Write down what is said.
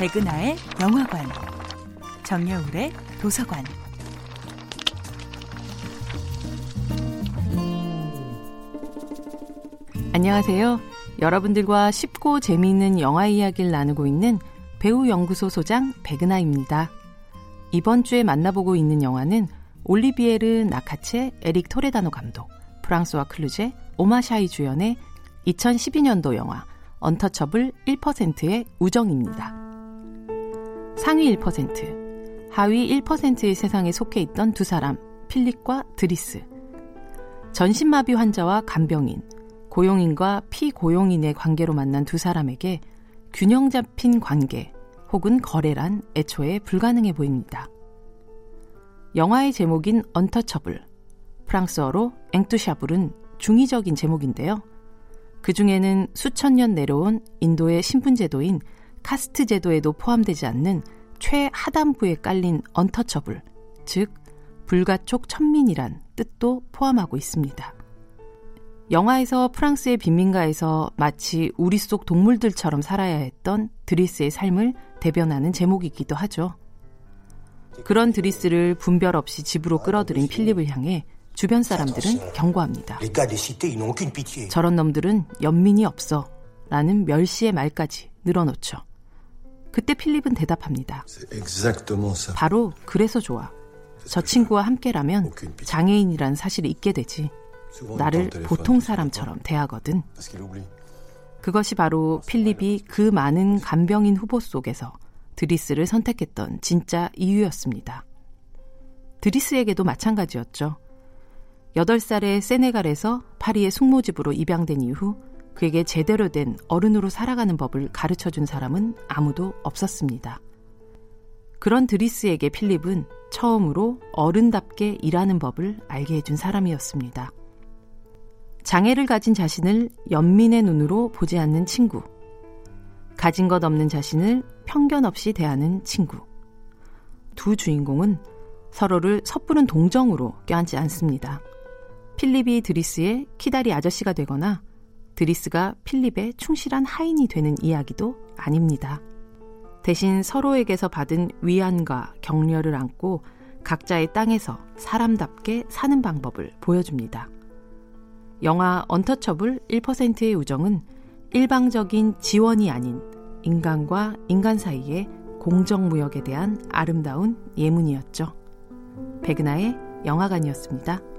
백은하의 영화관, 정여울의 도서관. 안녕하세요. 여러분들과 쉽고 재미있는 영화 이야기를 나누고 있는 배우 연구소 소장 백은하입니다. 이번 주에 만나보고 있는 영화는 올리비에르 나카체, 에릭 토레다노 감독, 프랑스와 클루제, 오마샤이 주연의 2012년도 영화 언터처블 1%의 우정입니다. 상위 1%, 하위 1%의 세상에 속해 있던 두 사람, 필립과 드리스. 전신마비 환자와 간병인, 고용인과 피고용인의 관계로 만난 두 사람에게 균형 잡힌 관계 혹은 거래란 애초에 불가능해 보입니다. 영화의 제목인 언터처블, 프랑스어로 Intouchables은 중의적인 제목인데요. 그 중에는 수천 년 내려온 인도의 신분제도인 카스트 제도에도 포함되지 않는 최하단부에 깔린 untouchable, 즉 불가촉 천민이란 뜻도 포함하고 있습니다. 영화에서 프랑스의 빈민가에서 마치 우리 속 동물들처럼 살아야 했던 드리스의 삶을 대변하는 제목이기도 하죠. 그런 드리스를 분별 없이 집으로 끌어들인 필립을 향해 주변 사람들은 경고합니다. 저런 놈들은 연민이 없어. 라는 멸시의 말까지 늘어놓죠. 그때 필립은 대답합니다. 바로 그래서 좋아. 저 친구와 함께라면 장애인이란 사실을 잊게 되지. 나를 보통 사람처럼 대하거든. 그것이 바로 필립이 그 많은 간병인 후보 속에서 드리스를 선택했던 진짜 이유였습니다. 드리스에게도 마찬가지였죠. 8살에 세네갈에서 파리의 숙모집으로 입양된 이후 그에게 제대로 된 어른으로 살아가는 법을 가르쳐 준 사람은 아무도 없었습니다. 그런 드리스에게 필립은 처음으로 어른답게 일하는 법을 알게 해준 사람이었습니다. 장애를 가진 자신을 연민의 눈으로 보지 않는 친구. 가진 것 없는 자신을 편견 없이 대하는 친구. 두 주인공은 서로를 섣부른 동정으로 껴안지 않습니다. 필립이 드리스의 키다리 아저씨가 되거나 드리스가 필립의 충실한 하인이 되는 이야기도 아닙니다. 대신 서로에게서 받은 위안과 격려를 안고 각자의 땅에서 사람답게 사는 방법을 보여줍니다. 영화 언터처블 1%의 우정은 일방적인 지원이 아닌 인간과 인간 사이의 공정무역에 대한 아름다운 예문이었죠. 백은하의 영화관이었습니다.